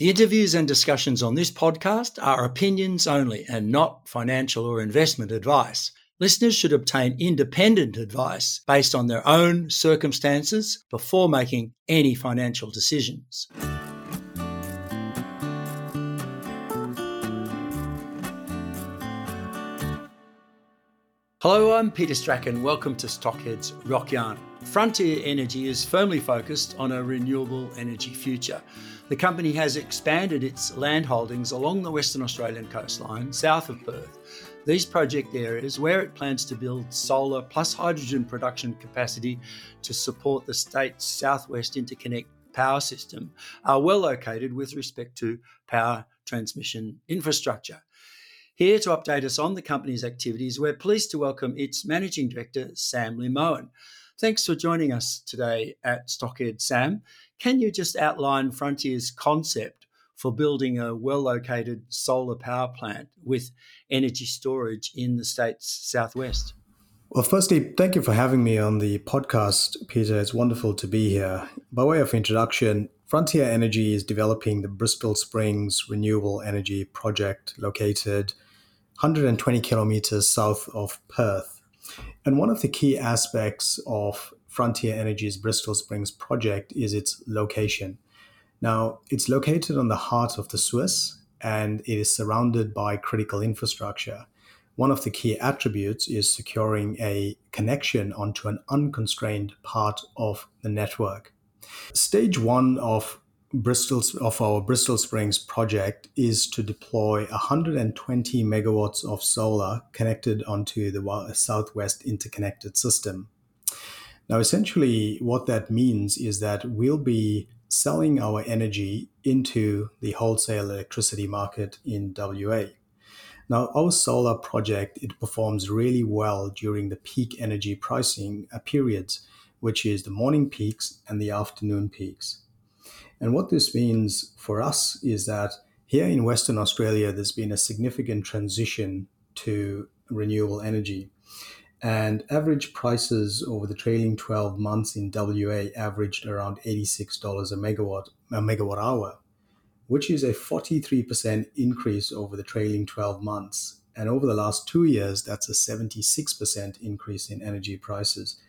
The interviews and discussions on this podcast are opinions only and not financial or investment advice. Listeners should obtain independent advice based on their own circumstances before making any financial decisions. Hello, I'm Peter Strachan. Welcome to Stockhead's Rockyarn. Frontier Energy is firmly focused on a renewable energy future. The company has expanded its land holdings along the Western Australian coastline, south of Perth. These project areas, where it plans to build solar plus hydrogen production capacity to support the state's southwest interconnect power system, are well located with respect to power transmission infrastructure. Here to update us on the company's activities, we're pleased to welcome its Managing Director, Sam Lee Mohan. Thanks for joining us today at Stockhead, Sam. Can you just outline Frontier's concept for building a well located solar power plant with energy storage in the state's southwest? Well, firstly, thank you for having me on the podcast, Peter. It's wonderful to be here. By way of introduction, Frontier Energy is developing the Bristol Springs Renewable Energy Project located 120 kilometers south of Perth. And one of the key aspects of Frontier Energy's Bristol Springs project is its location. Now, it's located on the heart of the SWIS and it is surrounded by critical infrastructure. One of the key attributes is securing a connection onto an unconstrained part of the network. Stage one of Bristol's of our Bristol Springs project is to deploy 120 megawatts of solar connected onto the Southwest interconnected system. Now, essentially, what that means is that we'll be selling our energy into the wholesale electricity market in WA. Now, our solar project it performs really well during the peak energy pricing uh, periods, which is the morning peaks and the afternoon peaks. And what this means for us is that here in Western Australia, there's been a significant transition to renewable energy. And average prices over the trailing 12 months in WA averaged around $86 a megawatt, a megawatt hour, which is a 43% increase over the trailing 12 months. And over the last two years, that's a 76% increase in energy prices.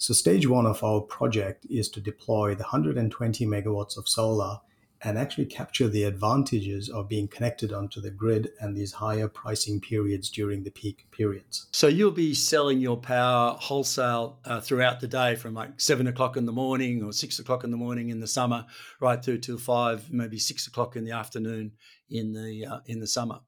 So, stage one of our project is to deploy the 120 megawatts of solar and actually capture the advantages of being connected onto the grid and these higher pricing periods during the peak periods. So you'll be selling your power wholesale uh, throughout the day from like seven o'clock in the morning or six o'clock in the morning in the summer, right through till five, maybe six o'clock in the afternoon in the uh, in the summer.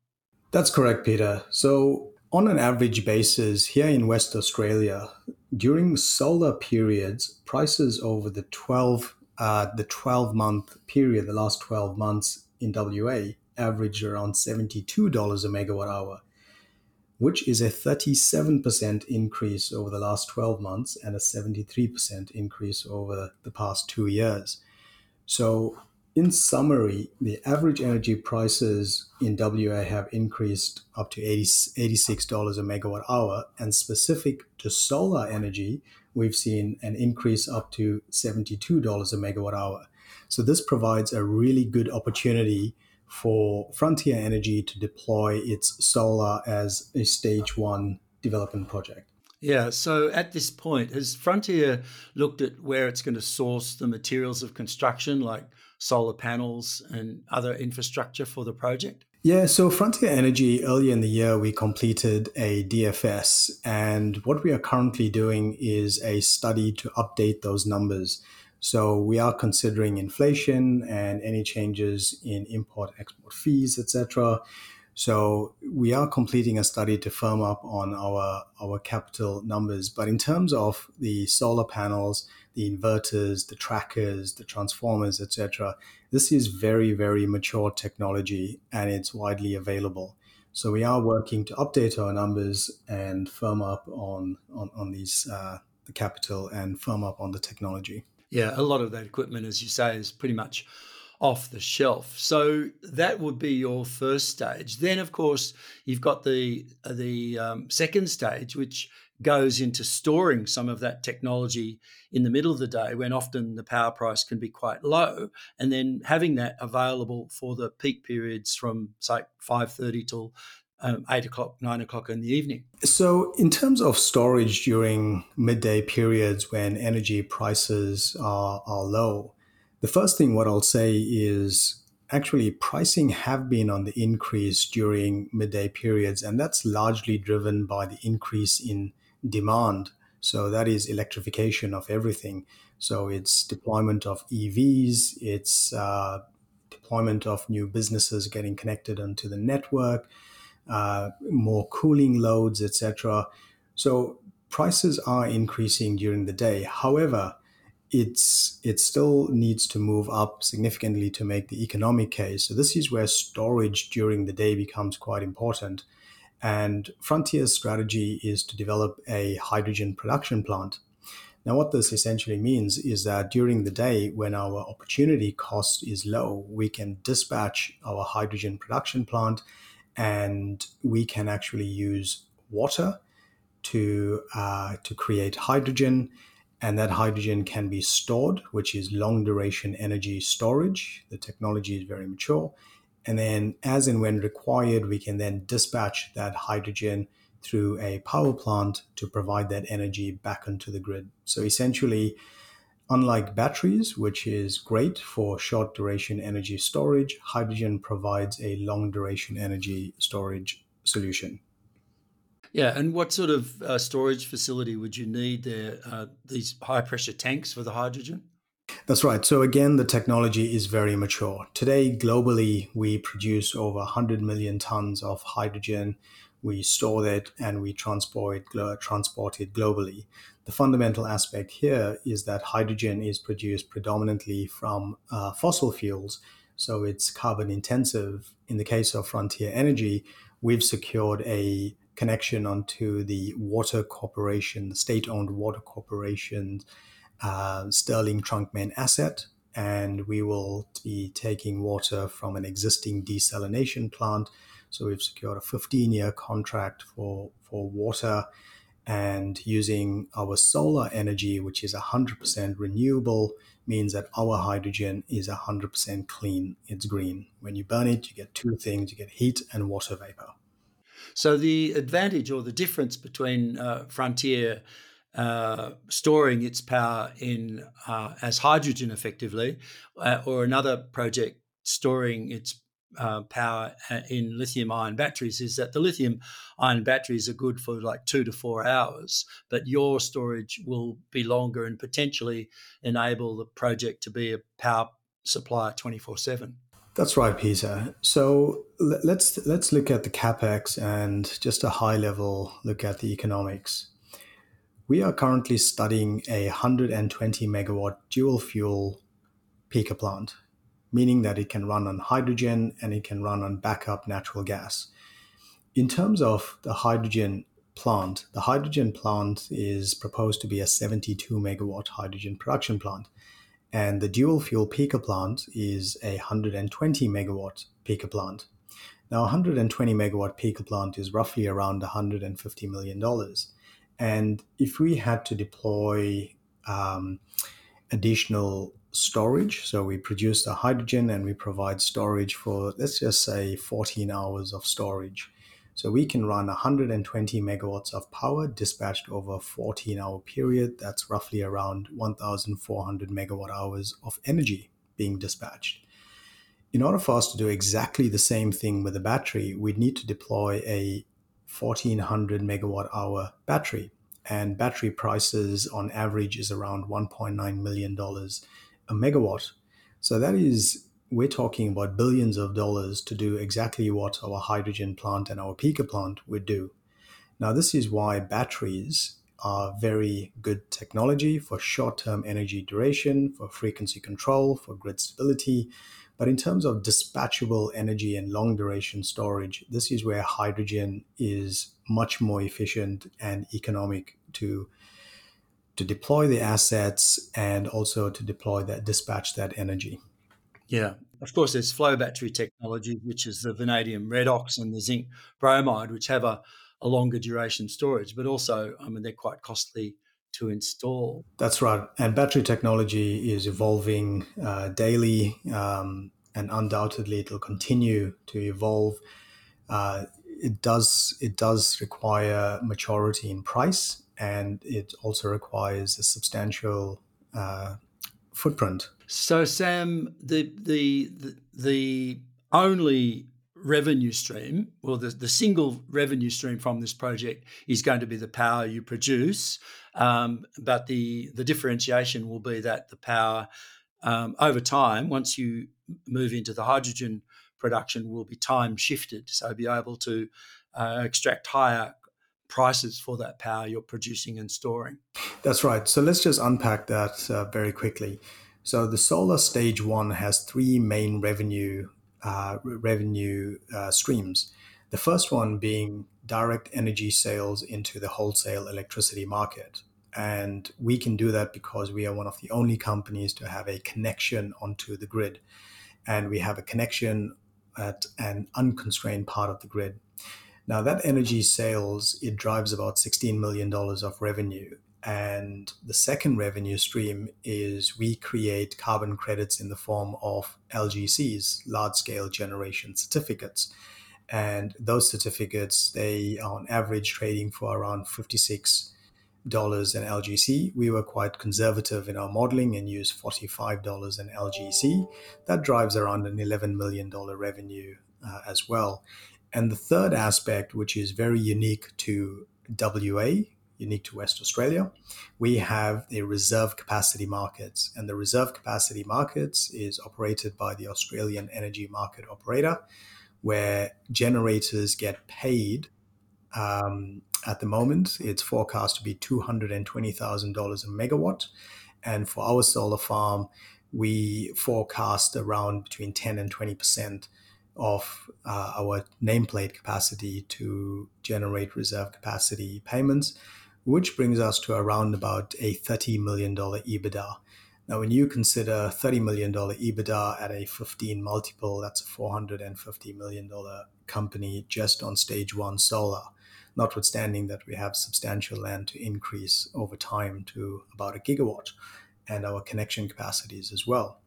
That's correct, Peter. So on an average basis, here in West Australia, during solar periods, prices over the 12 uh, the 12 month period, the last 12 months in WA, averaged around $72 a megawatt hour, which is a 37% increase over the last 12 months and a 73% increase over the past two years. So, in summary, the average energy prices in WA have increased up to 80, $86 a megawatt hour, and specific to solar energy, we've seen an increase up to $72 a megawatt hour. So this provides a really good opportunity for Frontier Energy to deploy its solar as a stage one development project. Yeah, so at this point, has Frontier looked at where it's going to source the materials of construction, like solar panels and other infrastructure for the project? Yeah, so Frontier Energy, earlier in the year, we completed a DFS. And what we are currently doing is a study to update those numbers. So we are considering inflation and any changes in import export fees, etc. So we are completing a study to firm up on our, our capital numbers. But in terms of the solar panels, the inverters, the trackers, the transformers, etc., this is very, very mature technology and it's widely available. So we are working to update our numbers and firm up on on, on these uh, the capital and firm up on the technology. Yeah, a lot of that equipment, as you say, is pretty much off the shelf. So that would be your first stage. Then, of course, you've got the the um, second stage, which goes into storing some of that technology in the middle of the day when often the power price can be quite low and then having that available for the peak periods from say 5.30 till um, 8 o'clock 9 o'clock in the evening so in terms of storage during midday periods when energy prices are, are low the first thing what i'll say is actually pricing have been on the increase during midday periods and that's largely driven by the increase in demand. So that is electrification of everything. So it's deployment of EVs, it's uh, deployment of new businesses getting connected onto the network, uh, more cooling loads, etc. So prices are increasing during the day. However, it's it still needs to move up significantly to make the economic case. So this is where storage during the day becomes quite important. And Frontier's strategy is to develop a hydrogen production plant. Now, what this essentially means is that during the day, when our opportunity cost is low, we can dispatch our hydrogen production plant and we can actually use water to, uh, to create hydrogen. And that hydrogen can be stored, which is long duration energy storage. The technology is very mature. And then, as and when required, we can then dispatch that hydrogen through a power plant to provide that energy back onto the grid. So, essentially, unlike batteries, which is great for short duration energy storage, hydrogen provides a long duration energy storage solution. Yeah, and what sort of uh, storage facility would you need there? Uh, these high pressure tanks for the hydrogen? That's right. So again, the technology is very mature. Today, globally, we produce over 100 million tons of hydrogen. We store it and we transport transport it globally. The fundamental aspect here is that hydrogen is produced predominantly from uh, fossil fuels, so it's carbon intensive. In the case of Frontier Energy, we've secured a connection onto the water corporation, the state-owned water corporation uh, Stirling Trunk Main asset, and we will be taking water from an existing desalination plant. So we've secured a 15 year contract for, for water and using our solar energy, which is 100% renewable, means that our hydrogen is 100% clean. It's green. When you burn it, you get two things you get heat and water vapor. So, the advantage or the difference between uh, Frontier uh, storing its power in uh, as hydrogen effectively, uh, or another project storing its uh, power uh, in lithium ion batteries is that the lithium ion batteries are good for like two to four hours, but your storage will be longer and potentially enable the project to be a power supplier 24 7. That's right, Peter. So let's let's look at the capex and just a high level look at the economics. We are currently studying a 120 megawatt dual fuel peaker plant, meaning that it can run on hydrogen and it can run on backup natural gas. In terms of the hydrogen plant, the hydrogen plant is proposed to be a 72 megawatt hydrogen production plant. And the dual fuel peaker plant is a 120 megawatt peaker plant. Now, 120 megawatt peaker plant is roughly around $150 million. And if we had to deploy um, additional storage, so we produce the hydrogen and we provide storage for, let's just say, 14 hours of storage. So we can run 120 megawatts of power dispatched over a 14 hour period. That's roughly around 1,400 megawatt hours of energy being dispatched. In order for us to do exactly the same thing with a battery, we'd need to deploy a 1400 megawatt hour battery. And battery prices on average is around $1.9 million a megawatt. So that is, we're talking about billions of dollars to do exactly what our hydrogen plant and our peaker plant would do. Now, this is why batteries are very good technology for short term energy duration, for frequency control, for grid stability, but in terms of dispatchable energy and long duration storage, this is where hydrogen is much more efficient and economic to to deploy the assets and also to deploy that dispatch that energy. Yeah. Of course, there's flow battery technology, which is the vanadium redox and the zinc bromide, which have a, a longer duration storage, but also, I mean, they're quite costly to install. That's right. And battery technology is evolving uh, daily, um, and undoubtedly it'll continue to evolve. Uh, it does it does require maturity in price, and it also requires a substantial uh, footprint. So, Sam, the the the, the only revenue stream, well, the, the single revenue stream from this project is going to be the power you produce. Um, but the, the differentiation will be that the power um, over time, once you move into the hydrogen production, will be time shifted. So be able to uh, extract higher prices for that power you're producing and storing. That's right. So let's just unpack that uh, very quickly. So the solar stage one has three main revenue uh, revenue uh, streams. The first one being direct energy sales into the wholesale electricity market. And we can do that because we are one of the only companies to have a connection onto the grid. And we have a connection at an unconstrained part of the grid. Now, that energy sales, it drives about $16 million of revenue. And the second revenue stream is we create carbon credits in the form of LGCs, large scale generation certificates. And those certificates, they are on average trading for around 56 dollars an LGC. We were quite conservative in our modeling and used $45 an LGC. That drives around an $11 million revenue uh, as well. And the third aspect, which is very unique to WA, unique to West Australia, we have a reserve capacity markets. And the reserve capacity markets is operated by the Australian Energy Market Operator, where generators get paid. Um, at the moment, it's forecast to be $220,000 a megawatt. And for our solar farm, we forecast around between 10 and 20% of uh, our nameplate capacity to generate reserve capacity payments which brings us to around about a $30 million EBITDA. Now, when you consider $30 million EBITDA at a 15 multiple, that's a $450 million company just on stage one solar, notwithstanding that we have substantial land to increase over time to about a gigawatt and our connection capacities as well.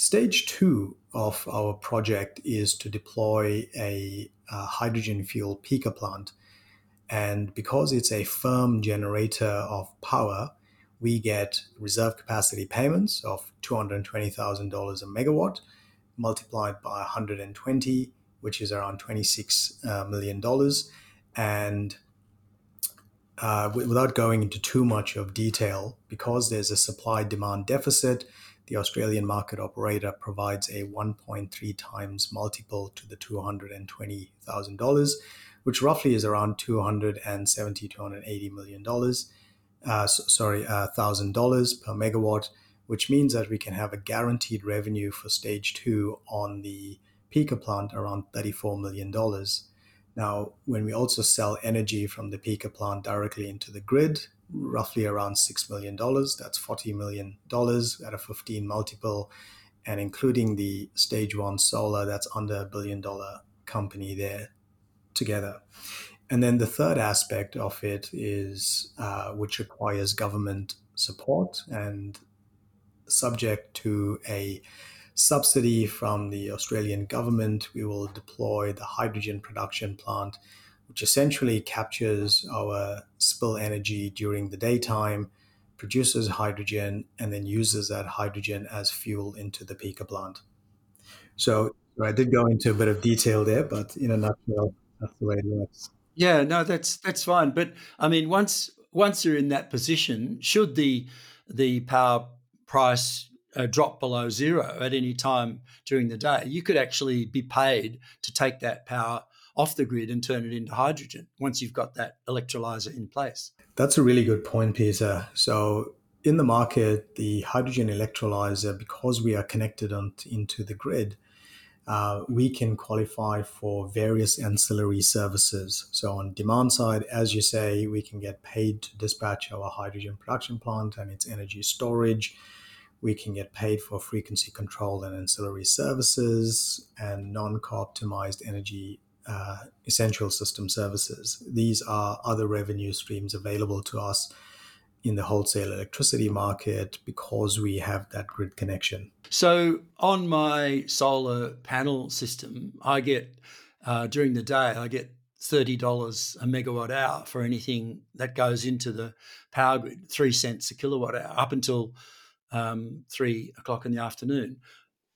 Stage two of our project is to deploy a, a hydrogen fuel peaker plant and because it's a firm generator of power, we get reserve capacity payments of $220,000 a megawatt multiplied by 120, which is around $26 uh. And uh, without going into too much of detail, because there's a supply demand deficit, the Australian market operator provides a 1.3 times multiple to the $220,000 which roughly is around $270, 280 million dollars uh, sorry uh, thousand dollars per megawatt which means that we can have a guaranteed revenue for stage two on the peaker plant around 34 million dollars. Now when we also sell energy from the peaker plant directly into the grid roughly around $6 million that's $40 million at a 15 multiple and including the stage one solar that's under a billion dollar company there together. And then the third aspect of it is uh, which requires government support and subject to a subsidy from the Australian government, we will deploy the hydrogen production plant, which essentially captures our spill energy during the daytime, produces hydrogen, and then uses that hydrogen as fuel into the peaker plant. So I did go into a bit of detail there, but in a nutshell, that's the way it works. Yeah, no, that's that's fine. But I mean, once once you're in that position, should the the power price uh, drop below zero at any time during the day, you could actually be paid to take that power off the grid and turn it into hydrogen once you've got that electrolyzer in place. That's a really good point, Peter. So in the market, the hydrogen electrolyzer, because we are connected on, into the grid, uh, we can qualify for various ancillary services. So, on demand side, as you say, we can get paid to dispatch our hydrogen production plant and its energy storage. We can get paid for frequency control and ancillary services and non co optimized energy uh, essential system services. These are other revenue streams available to us in the wholesale electricity market because we have that grid connection. So, on my solar panel system, I get uh, during the day, I get $30 a megawatt hour for anything that goes into the power grid, three cents a kilowatt hour up until um, three o'clock in the afternoon.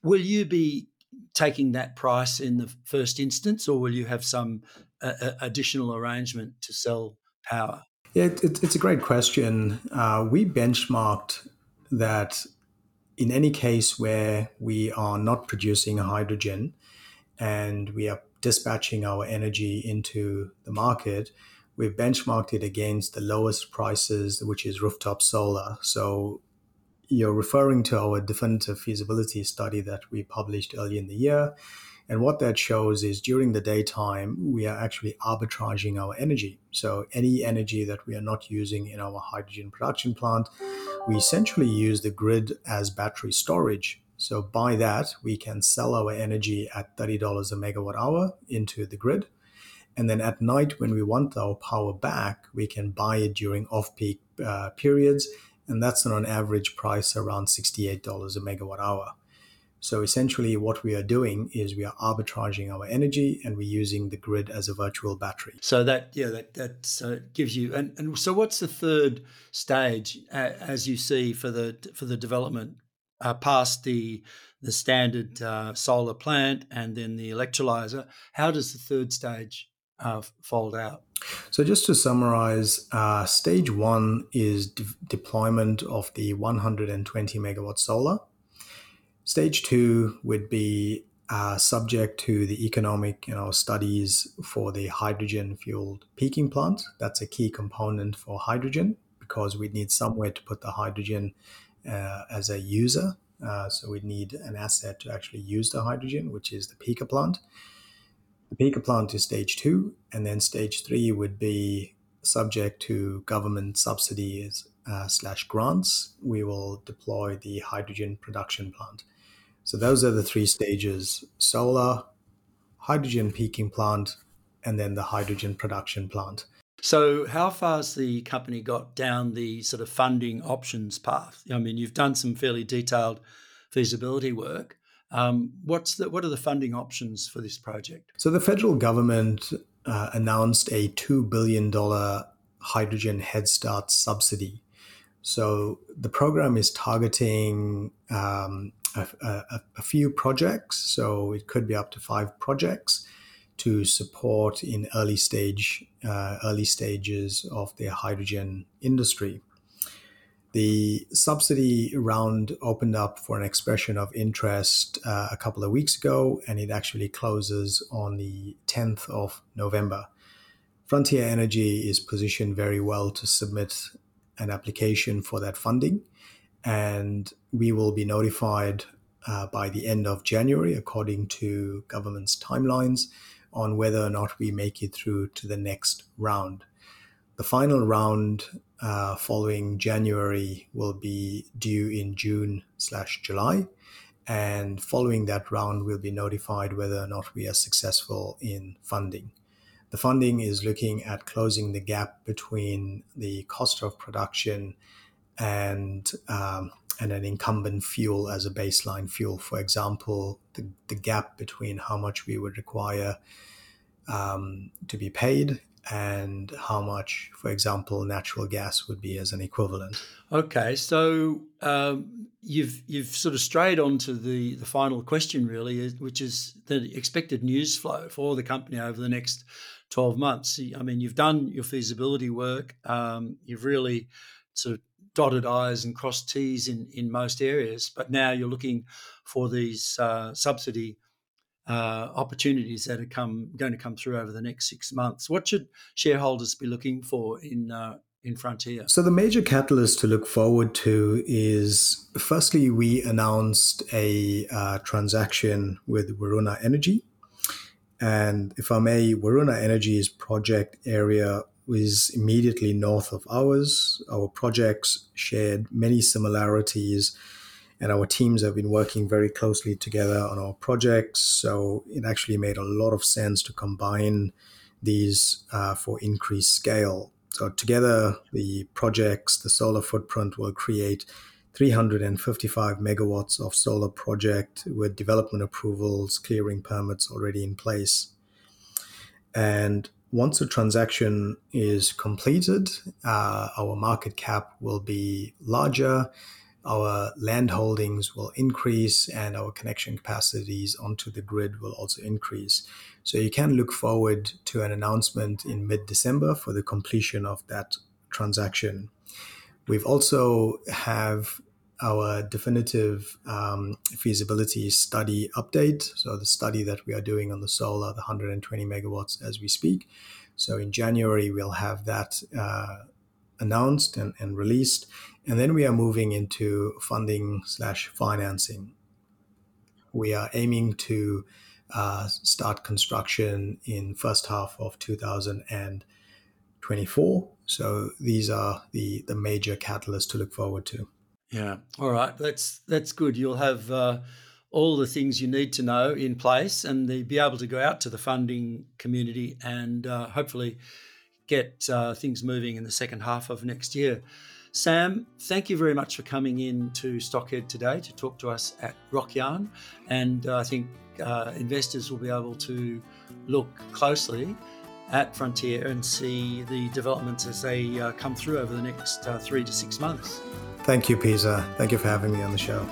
Will you be taking that price in the first instance, or will you have some uh, additional arrangement to sell power? Yeah, it, it, it's a great question. Uh, we benchmarked that in any case where we are not producing hydrogen and we are dispatching our energy into the market, we've benchmarked it against the lowest prices, which is rooftop solar. So you're referring to our definitive feasibility study that we published early in the year. And what that shows is during the daytime, we are actually arbitraging our energy. So, any energy that we are not using in our hydrogen production plant, we essentially use the grid as battery storage. So, by that, we can sell our energy at $30 a megawatt hour into the grid. And then at night, when we want our power back, we can buy it during off peak uh, periods. And that's on an average price around $68 a megawatt hour. So essentially, what we are doing is we are arbitraging our energy and we're using the grid as a virtual battery. So that yeah, that that uh, gives you and, and so what's the third stage uh, as you see for the for the development uh, past the the standard uh, solar plant and then the electrolyzer? How does the third stage uh, fold out? So, just to summarize, uh, stage one is de- deployment of the 120 megawatt solar. Stage two would be uh, subject to the economic you know, studies for the hydrogen fueled peaking plant. That's a key component for hydrogen because we need somewhere to put the hydrogen uh, as a user. Uh, so we need an asset to actually use the hydrogen, which is the peaker plant. The peaker plant is stage two, and then stage three would be subject to government subsidies uh, slash grants. We will deploy the hydrogen production plant. So those are the three stages solar, hydrogen peaking plant, and then the hydrogen production plant. So, how far has the company got down the sort of funding options path? I mean, you've done some fairly detailed feasibility work. Um, what's the, what are the funding options for this project? So, the federal government uh, announced a $2 billion hydrogen Head Start subsidy. So, the program is targeting um, a, a, a few projects. So it could be up to five projects to support in early stage uh, early stages of the hydrogen industry. The subsidy round opened up for an expression of interest uh, a couple of weeks ago, and it actually closes on the 10th of November. Frontier Energy is positioned very well to submit an application for that funding and we will be notified uh, by the end of January, according to government's timelines, on whether or not we make it through to the next round. The final round uh, following January will be due in June slash July, and following that round, we'll be notified whether or not we are successful in funding. The funding is looking at closing the gap between the cost of production and um, and an incumbent fuel as a baseline fuel. For example, the, the gap between how much we would require um, to be paid and how much, for example, natural gas would be as an equivalent. Okay, so um, you've you've sort of strayed on to the the final question, really, which is the expected news flow for the company over the next twelve months. I mean, you've done your feasibility work. Um, you've really sort of dotted I's and crossed T's in, in most areas. But now you're looking for these uh, subsidy uh, opportunities that are come going to come through over the next six months. What should shareholders be looking for in uh, in Frontier? So the major catalyst to look forward to is firstly we announced a uh, transaction with Waroona Energy. And if I may, Waroona Energy's project area was immediately north of ours. Our projects shared many similarities and our teams have been working very closely together on our projects. So it actually made a lot of sense to combine these uh, for increased scale. So together, the projects, the solar footprint will create 355 megawatts of solar project with development approvals, clearing permits already in place. And once the transaction is completed, uh, our market cap will be larger our land holdings will increase and our connection capacities onto the grid will also increase. So you can look forward to an announcement in mid December for the completion of that transaction. We've also have our definitive um, feasibility study update. So the study that we are doing on the solar, the 120 megawatts as we speak. So in January, we'll have that uh, announced and, and released. And then we are moving into funding slash financing. We are aiming to uh, start construction in first half of 2024. So these are the the major catalysts to look forward to. Yeah. All right. That's that's good. You'll have uh, all the things you need to know in place, and be able to go out to the funding community and uh, hopefully get uh, things moving in the second half of next year. Sam, thank you very much for coming in to Stockhead today to talk to us at Rockyarn. And uh, I think uh, investors will be able to look closely at Frontier and see the developments as they uh, come through over the next uh, three to six months. Thank you, Pisa. Thank you for having me on the show.